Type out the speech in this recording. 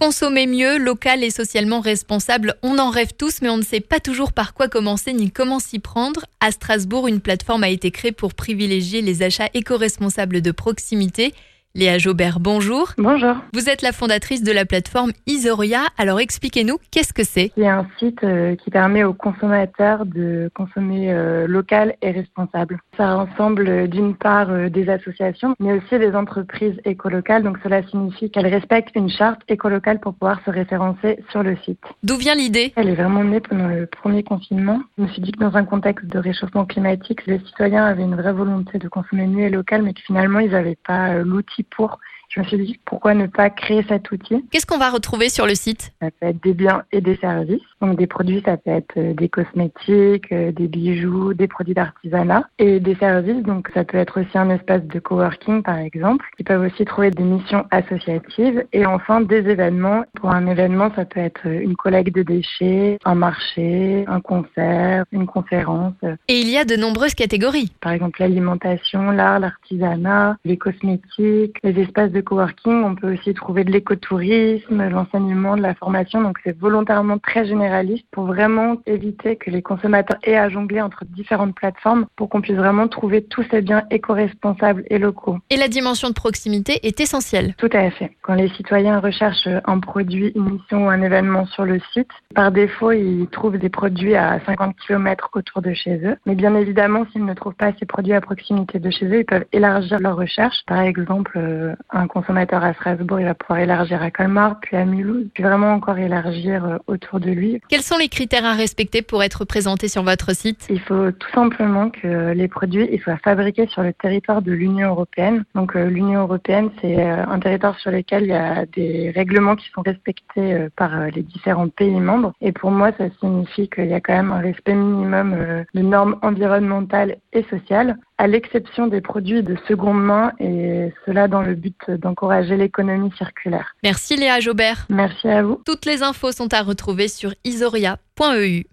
Consommer mieux, local et socialement responsable, on en rêve tous, mais on ne sait pas toujours par quoi commencer ni comment s'y prendre. À Strasbourg, une plateforme a été créée pour privilégier les achats éco-responsables de proximité. Léa Jaubert, bonjour. Bonjour. Vous êtes la fondatrice de la plateforme Isoria. Alors expliquez-nous, qu'est-ce que c'est? C'est un site euh, qui permet aux consommateurs de consommer euh, local et responsable. Ça rassemble euh, d'une part des associations, mais aussi des entreprises écolocales. Donc cela signifie qu'elles respectent une charte écolocale pour pouvoir se référencer sur le site. D'où vient l'idée? Elle est vraiment née pendant le premier confinement. Je me suis dit que dans un contexte de réchauffement climatique, les citoyens avaient une vraie volonté de consommer mieux et local, mais que finalement ils n'avaient pas l'outil pour. Je me suis dit pourquoi ne pas créer cet outil. Qu'est-ce qu'on va retrouver sur le site? Ça peut être des biens et des services. Donc des produits, ça peut être euh, des cosmétiques, euh, des bijoux, des produits d'artisanat et des services. Donc ça peut être aussi un espace de coworking par exemple. Ils peuvent aussi trouver des missions associatives et enfin des événements. Pour un événement, ça peut être une collecte de déchets, un marché, un concert, une conférence. Et il y a de nombreuses catégories. Par exemple l'alimentation, l'art, l'artisanat, les cosmétiques les espaces de coworking. On peut aussi trouver de l'écotourisme, l'enseignement, de la formation. Donc c'est volontairement très généraliste pour vraiment éviter que les consommateurs aient à jongler entre différentes plateformes pour qu'on puisse vraiment trouver tous ces biens éco-responsables et locaux. Et la dimension de proximité est essentielle. Tout à fait. Quand les citoyens recherchent un produit, une mission ou un événement sur le site, par défaut, ils trouvent des produits à 50 km autour de chez eux. Mais bien évidemment, s'ils ne trouvent pas ces produits à proximité de chez eux, ils peuvent élargir leur recherche. Par exemple, euh, un consommateur à Strasbourg, il va pouvoir élargir à Colmar, puis à Mulhouse, puis vraiment encore élargir euh, autour de lui. Quels sont les critères à respecter pour être présenté sur votre site? Il faut tout simplement que les produits ils soient fabriqués sur le territoire de l'Union européenne. Donc euh, l'Union européenne, c'est un territoire sur lequel il y a des règlements qui sont respectés par les différents pays membres. Et pour moi, ça signifie qu'il y a quand même un respect minimum de normes environnementales et sociales à l'exception des produits de seconde main et cela dans le but d'encourager l'économie circulaire. Merci Léa Jaubert. Merci à vous. Toutes les infos sont à retrouver sur isoria.eu.